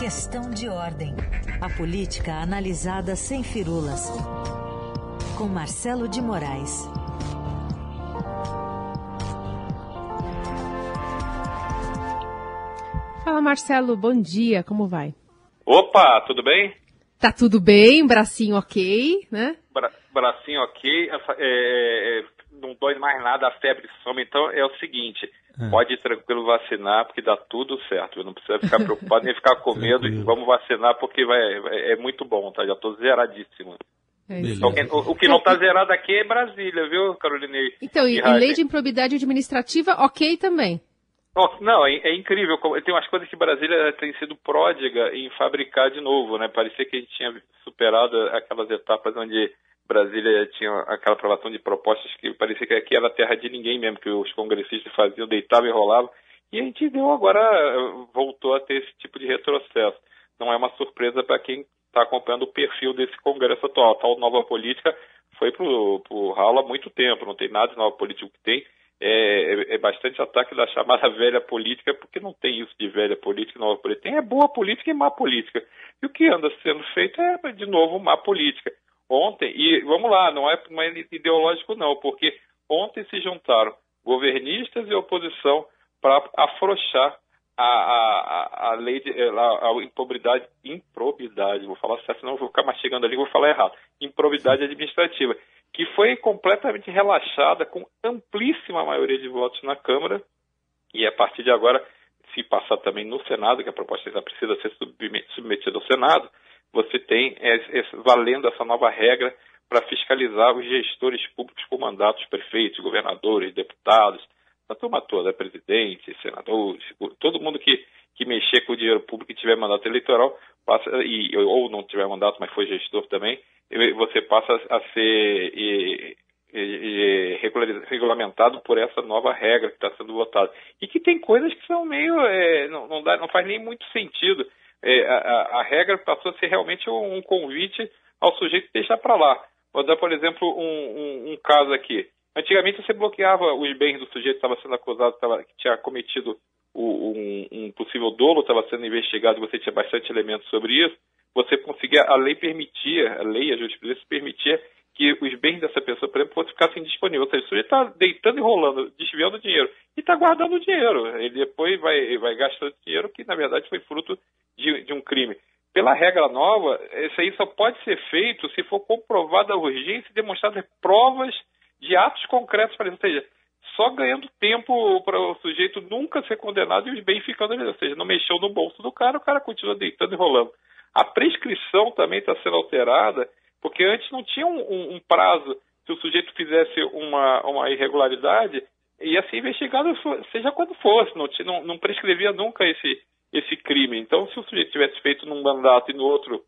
Questão de ordem. A política analisada sem firulas. Com Marcelo de Moraes. Fala Marcelo, bom dia, como vai? Opa, tudo bem? Tá tudo bem, bracinho ok, né? Bra bracinho ok, essa, é, é, não dói mais nada, a febre some. Então é o seguinte, é. pode ir tranquilo vacinar, porque dá tudo certo. Não precisa ficar preocupado nem ficar com medo. vamos vacinar porque vai, vai, é muito bom, tá? Já tô zeradíssimo. É então, o, o, que não está zerado aqui é Brasília, viu, Carolina? Então, e, e lei de improbidade administrativa, ok também. Não, é, é, incrível. Tem umas coisas que Brasília tem sido pródiga em fabricar de novo, né? Parecia que a gente tinha superado aquelas etapas onde Brasília tinha aquela aprovação de propostas que parecia que aqui era terra de ninguém mesmo, que os congressistas faziam, deitavam e rolavam. E a gente deu agora, voltou a ter esse tipo de retrocesso. Não é uma surpresa para quem está acompanhando o perfil desse Congresso atual. A tal nova política foi para o ralo há muito tempo, não tem nada de nova política que tem é, é, é, bastante ataque da chamada velha política, porque não tem isso de velha política e nova política. Tem é boa política e má política. E o que anda sendo feito é, de novo, má política. Ontem, e vamos lá, não é ideológico não, porque ontem se juntaram governistas e oposição para afrouxar a, a, a, lei de a, a improbidade, improbidade, vou falar certo, senão vou ficar mastigando ali, vou falar errado, improbidade administrativa que foi completamente relaxada com amplíssima maioria de votos na Câmara e a partir de agora, se passar também no Senado, que a proposta já precisa ser submetida ao Senado, você tem valendo essa nova regra para fiscalizar os gestores públicos com mandatos, prefeitos, governadores, deputados, a turma toda, presidente, senadores, todo mundo que, que mexer com o dinheiro público e tiver mandato eleitoral, passa, e, ou não tiver mandato, mas foi gestor também, você passa a ser e, e, regulamentado por essa nova regra que está sendo votada. E que tem coisas que são meio. É, não, não, dá, não faz nem muito sentido. É, a, a, regra passou a ser realmente um, um convite ao sujeito deixar para lá. Vou dar, por exemplo, um, um, um, caso aqui. Antigamente você bloqueava os bens do sujeito que estava sendo acusado, tava, que tinha cometido o, um, possível dolo, estava sendo investigado, você tinha bastante elementos sobre isso. Você conseguia, a lei permitia, a lei, a jurisprudência permitia que os bens dessa pessoa, por exemplo, ficassem disponíveis. Ou seja, o sujeito está deitando e rolando, desviando dinheiro e está guardando o dinheiro. Ele depois vai, vai gastando dinheiro que, na verdade, foi fruto de, de um crime. Pela regra nova, isso aí só pode ser feito se for comprovada a urgência e demonstradas provas de atos concretos para. Ou seja, só ganhando tempo para o sujeito nunca ser condenado e os bens ficando ali. Ou seja, não mexeu no bolso do cara, o cara continua deitando e rolando. A prescrição também está sendo alterada, porque antes não tinha um, um, um, prazo. Se o sujeito fizesse uma, uma irregularidade, ia ser investigado, seja quando fosse, não, não, não prescrevia nunca esse, esse crime. Então, se o sujeito tivesse feito num mandato e no outro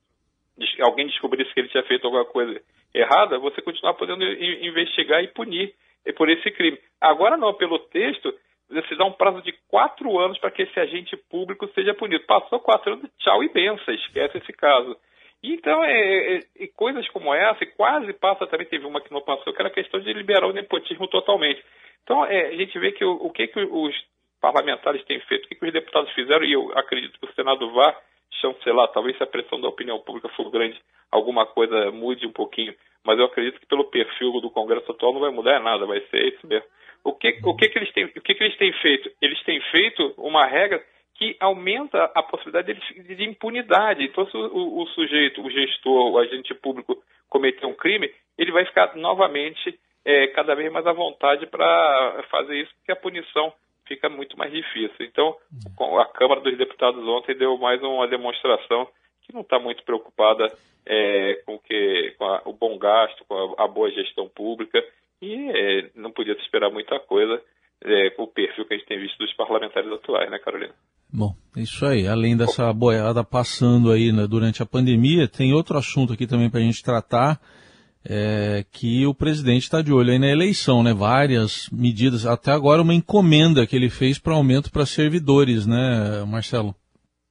alguém descobrisse que ele tinha feito alguma coisa errada, você continuar podendo investigar e punir por esse crime. Agora não, pelo texto, você dá um prazo de quatro anos para que esse agente público seja punido. Passou quatro anos, tchau e benção, esquece esse caso. Então, é, é, é, coisas como essa, e quase passa também, teve uma que não passou, que era a questão de liberar o nepotismo totalmente. Então, é, a gente vê que o, o que, que os parlamentares têm feito, o que, os deputados fizeram, e eu acredito que o Senado vá chancelar, talvez se a pressão da opinião pública for grande, alguma coisa mude um pouquinho, mas eu acredito que pelo perfil do Congresso atual não vai mudar nada, vai ser isso mesmo. O que, o que, que, eles, têm, o que, que eles têm feito? Eles têm feito uma regra que aumenta a possibilidade de, de impunidade. Então, se o, o, sujeito, o gestor, o agente público cometer um crime, ele vai ficar novamente é, cada vez mais à vontade para fazer isso, porque a punição fica muito mais difícil. Então, a Câmara dos Deputados ontem deu mais uma demonstração que não está muito preocupada é, com, que, com a, o bom gasto, com a, a boa gestão pública e é, não podia se esperar muita coisa é, com o perfil que a gente tem visto dos parlamentares atuais, né, Carolina? Bom, isso aí. Além dessa boiada passando aí né, durante a pandemia, tem outro assunto aqui também para a gente tratar, é, que o presidente está de olho aí na eleição, né? Várias medidas, até agora uma encomenda que ele fez para aumento para servidores, né, Marcelo?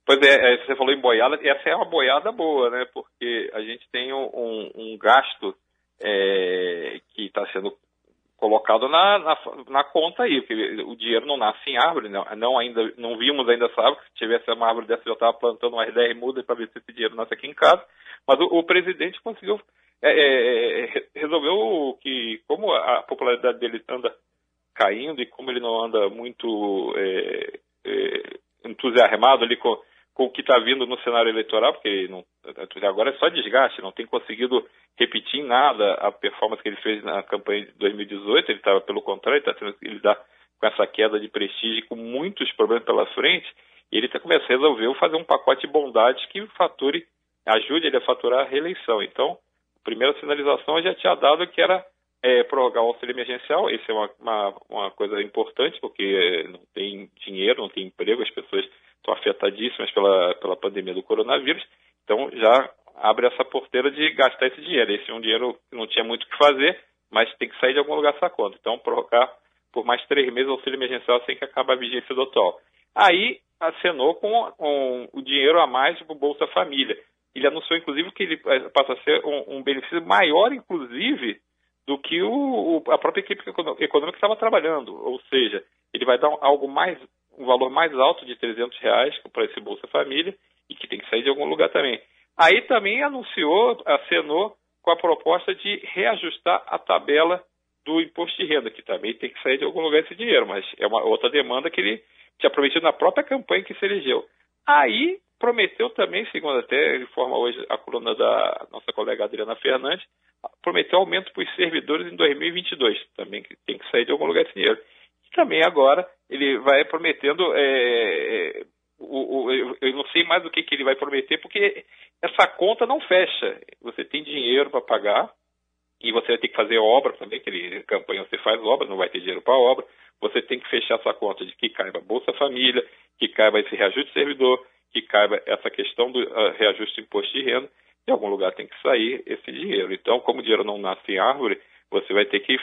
Pois é, é, você falou em boiada, essa é uma boiada boa, né? Porque a gente tem um, um gasto é, que está sendo colocado na, na, na, conta aí, porque o dinheiro não nasce em árvore, não, não, ainda, não vimos ainda essa árvore, se tivesse uma árvore dessa eu estava plantando umas 10 mudas para ver se esse dinheiro nasce aqui em casa, mas o, o presidente conseguiu, é, é, é resolveu que, como a popularidade dele anda caindo e como ele não anda muito é, é, entusiasmado ali com, com o que está vindo no cenário eleitoral, porque não, agora é só desgaste, não tem conseguido repetir em nada a performance que ele fez na campanha de 2018, ele estava, pelo contrário, está tendo que lidar com essa queda de prestígio, com muitos problemas pela frente, e ele está começando a resolver fazer um pacote de bondades que fature, ajude ele a faturar a reeleição. Então, primeira sinalização já tinha dado que era é, prorrogar o auxílio emergencial, isso é uma, uma, uma coisa importante, porque não tem dinheiro, não tem emprego, as pessoas estão afetadíssimas pela, pela pandemia do coronavírus, então já abre essa porteira de gastar esse dinheiro. Esse é um dinheiro que não tinha muito o que fazer, mas tem que sair de algum lugar essa conta. Então, prorrogar por mais três meses o auxílio emergencial sem que acabe a vigência do atual. Aí acenou com, o dinheiro a mais para o Bolsa Família. Ele anunciou, inclusive, que ele passa a ser um, um benefício maior, inclusive, do que o, a própria equipe econômica estava trabalhando. Ou seja, ele vai dar algo mais, um valor mais alto de 300 reais para esse Bolsa Família e que tem que sair de algum lugar também. Aí também anunciou, acenou com a proposta de reajustar a tabela do imposto de renda, que também tem que sair de algum lugar esse dinheiro, mas é uma outra demanda que ele tinha prometido na própria campanha que se elegeu. Aí prometeu também, segundo até informa hoje a coluna da nossa colega Adriana Fernandes, prometeu aumento para os servidores em 2022, também tem que sair de algum lugar esse dinheiro. E também agora ele vai prometendo, é, o, o, eu não sei mais o que, que ele vai prometer, porque essa conta não fecha. Você tem dinheiro para pagar, e você vai ter que fazer obra também, que ele, campanha você faz obra, não vai ter dinheiro para obra. Você tem que fechar essa conta de que caiba Bolsa Família, que caiba esse reajuste de servidor, que caiba essa questão do uh, reajuste do imposto de renda. De algum lugar tem que sair esse dinheiro. Então, como o dinheiro não nasce em árvore, você vai ter que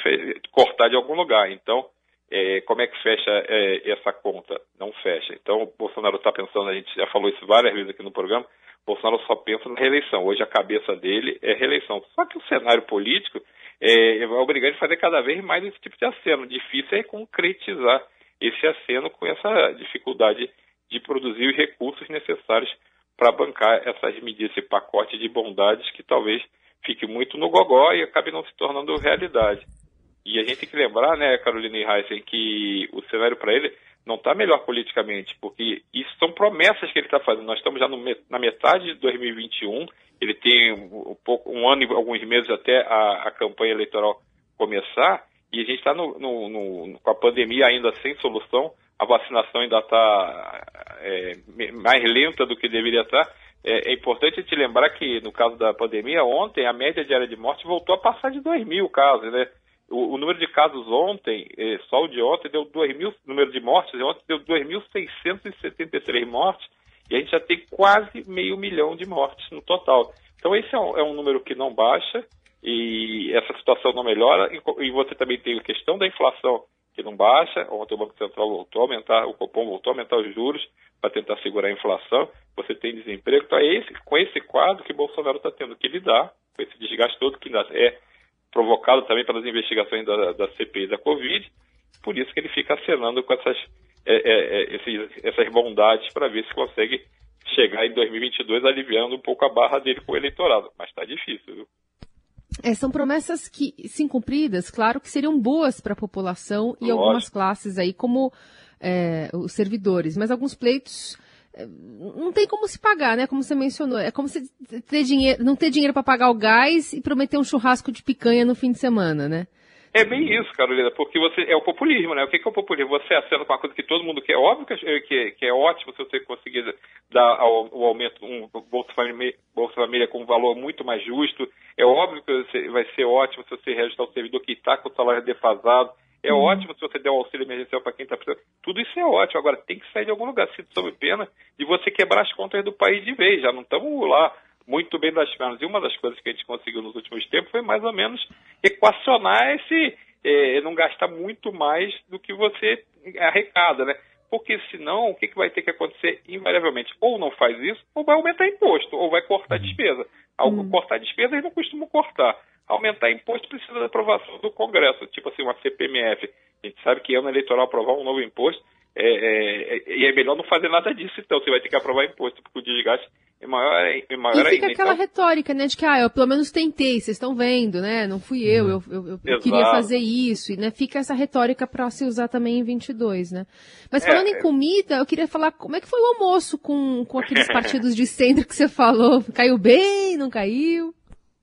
cortar de algum lugar. Então, é, como é que fecha é, essa conta? Não fecha. Então, o Bolsonaro está pensando, a gente já falou isso várias vezes aqui no programa, Bolsonaro só pensa na reeleição. Hoje a cabeça dele é reeleição. Só que o cenário político é, vai obrigar ele a fazer cada vez mais esse tipo de aceno. Difícil é concretizar esse aceno com essa dificuldade de produzir os recursos necessários para bancar essas medidas, esse pacote de bondades que talvez fique muito no gogó e acabe não se tornando realidade. E a gente tem que lembrar, né, Carolina e Heisen, que o cenário para ele não está melhor politicamente, porque isso são promessas que ele está fazendo. Nós estamos já no, na metade de 2021, ele tem um, pouco, um ano e alguns meses até a, a campanha eleitoral começar, e a gente está com a pandemia ainda sem solução, a vacinação ainda está é, mais lenta do que deveria estar. Tá. É, é, importante te lembrar que, no caso da pandemia, ontem a média diária de morte voltou a passar de 2 mil casos, né? O, o, número de casos ontem, eh, só o de ontem, deu 2 mil, número de mortes, ontem deu 2.673 mortes, e a gente já tem quase meio milhão de mortes no total. Então esse é um, é um número que não baixa, e essa situação não melhora, e, e você também tem a questão da inflação, que não baixa, ontem o Banco Central voltou a aumentar, o Copom voltou a aumentar os juros para tentar segurar a inflação, você tem desemprego, então é esse, com esse quadro que Bolsonaro está tendo que lidar, com esse desgaste todo que é provocado também pelas investigações da, da CPI da Covid, por isso que ele fica acenando com essas, é, é, é esses, essas bondades para ver se consegue chegar em 2022 aliviando um pouco a barra dele com o eleitorado. Mas está difícil, viu? É, são promessas que, se cumpridas, claro que seriam boas para a população e Lógico. algumas classes aí, como é, os servidores, mas alguns pleitos não tem como se pagar, né? Como você mencionou. É como se ter dinheiro, não ter dinheiro para pagar o gás e prometer um churrasco de picanha no fim de semana, né? É bem isso, Carolina, porque você é o populismo, né? O que é o populismo? Você acena com uma coisa que todo mundo quer. Óbvio que, é, que, que é ótimo se você conseguir dar o aumento, um Bolsa Família, Bolsa Família com um valor muito mais justo. É óbvio que você, vai ser ótimo se você reajustar o servidor que está com o salário defasado. É uhum. ótimo se você der um auxílio emergencial para quem está precisando. Tudo isso é ótimo. Agora, tem que sair de algum lugar. Se sob pena de você quebrar as contas do país de vez. Já não estamos lá muito bem das pernas. E uma das coisas que a gente conseguiu nos últimos tempos foi mais ou menos equacionar esse. É, não gastar muito mais do que você arrecada, né? Porque senão, o que, que vai ter que acontecer invariavelmente? Ou não faz isso, ou vai aumentar imposto, ou vai cortar uhum. despesa. Ao uhum. cortar despesa, eles não costumam cortar. Aumentar imposto precisa da aprovação do Congresso, tipo assim, uma CPMF. A gente sabe que ano eleitoral aprovar um novo imposto, é, é, e é melhor não fazer nada disso, então você vai ter que aprovar imposto, porque o desgaste é maior, é maior e fica ainda. aquela então... retórica, né, de que, ah, eu pelo menos tentei, vocês estão vendo, né, não fui eu, uhum. eu, eu, eu queria fazer isso, e, né, fica essa retórica para se usar também em 22, né. Mas falando é, em comida, eu queria falar como é que foi o almoço com, com aqueles partidos de centro que você falou, caiu bem, não caiu?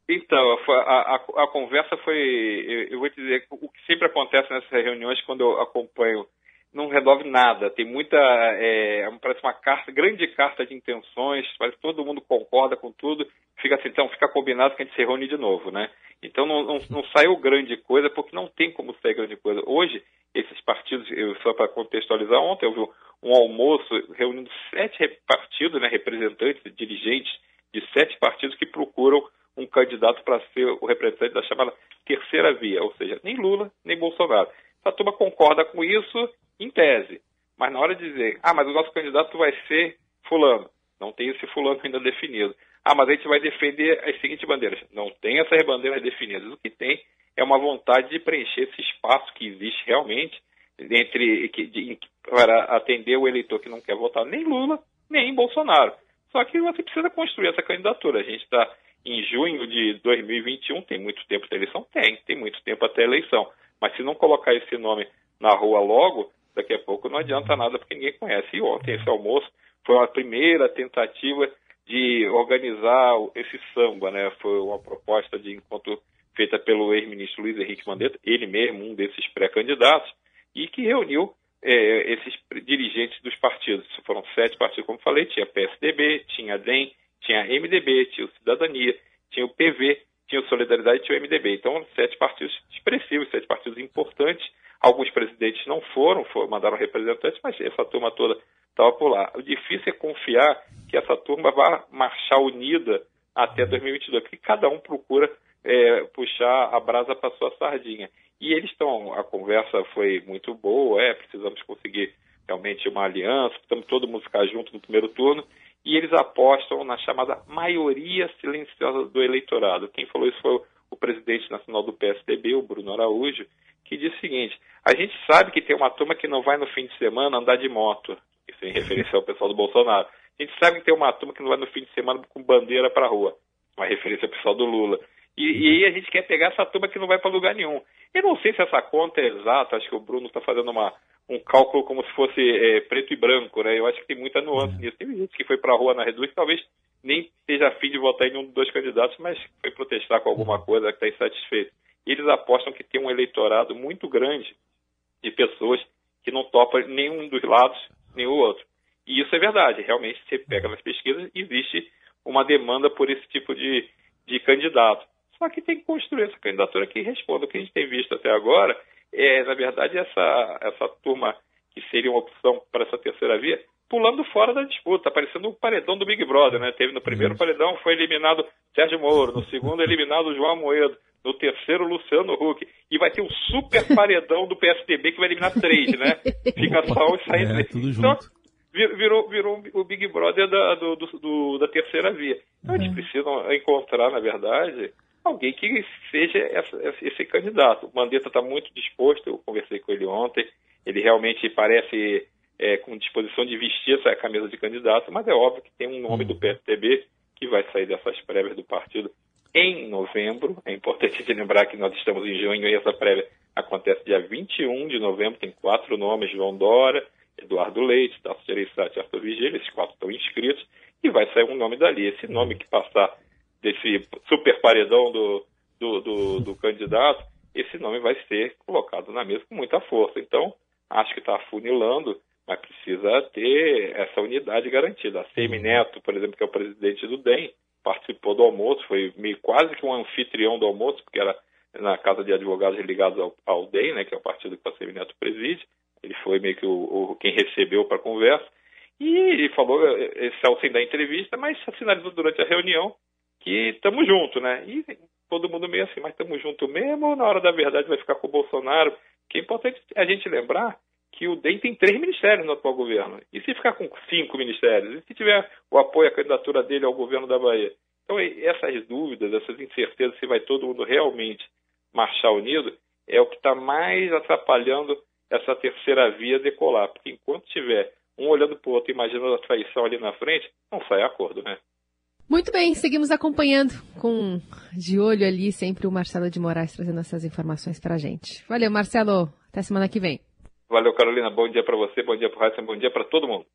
Então, a, a, a conversa foi, eu, eu vou te dizer, o que sempre acontece nessas reuniões quando eu acompanho não resolve nada. Tem muita. É, parece uma carta, grande carta de intenções, parece que todo mundo concorda com tudo. Fica assim, então fica combinado que a gente se reúne de novo, né? Então não, não, não saiu grande coisa, porque não tem como sair grande coisa. Hoje, esses partidos, eu, só para contextualizar, ontem eu vi um almoço reunindo sete partidos, né, representantes, dirigentes de sete partidos que procuram um candidato para ser o representante da chamada terceira via, ou seja, nem Lula, nem Bolsonaro. A turma concorda com isso em tese. Mas na hora de dizer, ah, mas o nosso candidato vai ser fulano, não tem esse fulano ainda definido. Ah, mas a gente vai defender as seguintes bandeiras. Não tem essas bandeiras definidas. O que tem é uma vontade de preencher esse espaço que existe realmente entre de, para atender o eleitor que não quer votar nem Lula, nem Bolsonaro. Só que você precisa construir essa candidatura. A gente está em junho de 2021, tem muito tempo até eleição? Tem, tem muito tempo até eleição. Mas se não colocar esse nome na rua logo, daqui a pouco não adianta nada porque ninguém conhece. E ontem esse almoço foi uma primeira tentativa de organizar esse samba, né? Foi uma proposta de encontro feita pelo ex-ministro Luiz Henrique Mandetta, ele mesmo, um desses pré-candidatos, e que reuniu é, esses dirigentes dos partidos. Foram sete partidos, como falei, tinha PSDB, tinha DEM, tinha MDB, tinha o Cidadania, tinha o PV, tinha o Solidariedade e tinha o MDB. Então, sete partidos expressivos, sete partidos importantes, Alguns presidentes não foram, foram mandaram representantes, mas essa turma toda estava por lá. O difícil é confiar que essa turma vá marchar unida até 2022, porque cada um procura é, puxar a brasa para sua sardinha. E eles estão, a conversa foi muito boa, é, precisamos conseguir realmente uma aliança, precisamos todo mundo ficar junto no primeiro turno, e eles apostam na chamada maioria silenciosa do eleitorado. Quem falou isso foi o presidente nacional do PSDB, o Bruno Araújo, que diz o seguinte: a gente sabe que tem uma turma que não vai no fim de semana andar de moto, isso em referência ao pessoal do Bolsonaro. A gente sabe que tem uma turma que não vai no fim de semana com bandeira para rua, uma referência ao pessoal do Lula. E, e, aí a gente quer pegar essa turma que não vai para lugar nenhum. Eu não sei se essa conta é exata, acho que o Bruno está fazendo uma, um cálculo como se fosse é, preto e branco, né? Eu acho que tem muita nuance nisso. Tem gente que foi para a rua na Reduz que talvez nem esteja afim de votar em nenhum dos dois candidatos, mas foi protestar com alguma coisa que está insatisfeito eles apostam que tem um eleitorado muito grande de pessoas que não topam nenhum dos lados, nem o outro. E isso é verdade, realmente, você pega nas pesquisas, existe uma demanda por esse tipo de, de candidato. Só que tem que construir essa candidatura que responda. O que a gente tem visto até agora é, na verdade, essa, essa turma que seria uma opção para essa terceira via, pulando fora da disputa, parecendo o um paredão do Big Brother, né? Teve no primeiro paredão, foi eliminado Sérgio Moro, no segundo eliminado João Moedo, no terceiro Luciano Huck. E vai ter um super paredão do PSDB que vai eliminar três, né? Fica só os saindo. É, tudo então, virou, virou o Big Brother da, do, do, da terceira via. Então, eles precisam encontrar, na verdade, alguém que seja essa, esse candidato. O Mandetta está muito disposto, eu conversei com ele ontem, ele realmente parece é, com disposição de vestir essa camisa de candidato, mas é óbvio que tem um nome uhum. do PSDB que vai sair dessas prévias do partido em novembro. É importante de lembrar que nós estamos em junho e essa prévia acontece dia 21 de novembro. Tem quatro nomes: João Dora, Eduardo Leite, Tasso Gereissati e Arthur Vigília. Esses quatro estão inscritos e vai sair um nome dali. Esse nome que passar desse super paredão do, do, do, do candidato, esse nome vai ser colocado na mesa com muita força. Então, acho que está afunilando, mas precisa ter essa unidade garantida. A Semineto, por exemplo, que é o presidente do DEM, participou do almoço, foi meio quase que um anfitrião do almoço, porque era na Casa de Advogados ligados ao, ao DEM, né, que é o partido que o Assemi Neto preside. Ele foi meio que o, o quem recebeu para a conversa. E ele falou, esse é o sem da entrevista, mas sinalizou durante a reunião que estamos juntos, né? E todo mundo meio assim, mas estamos juntos mesmo na hora da verdade vai ficar com o Bolsonaro? Que é importante a gente lembrar que o DEM tem três ministérios no atual governo. E se ficar com cinco ministérios? E se tiver o apoio à candidatura dele ao governo da Bahia? Então, essas dúvidas, essas incertezas, se vai todo mundo realmente marchar unido, é o que está mais atrapalhando essa terceira via decolar. Porque enquanto tiver um olhando para o outro, imaginando a traição ali na frente, não sai acordo, né? Muito bem, seguimos acompanhando com de olho ali sempre o Marcelo de Moraes trazendo essas informações para a gente. Valeu, Marcelo. Até semana que vem. Valeu, Carolina. Bom dia para você, bom dia para o Raíssa, bom dia para todo mundo.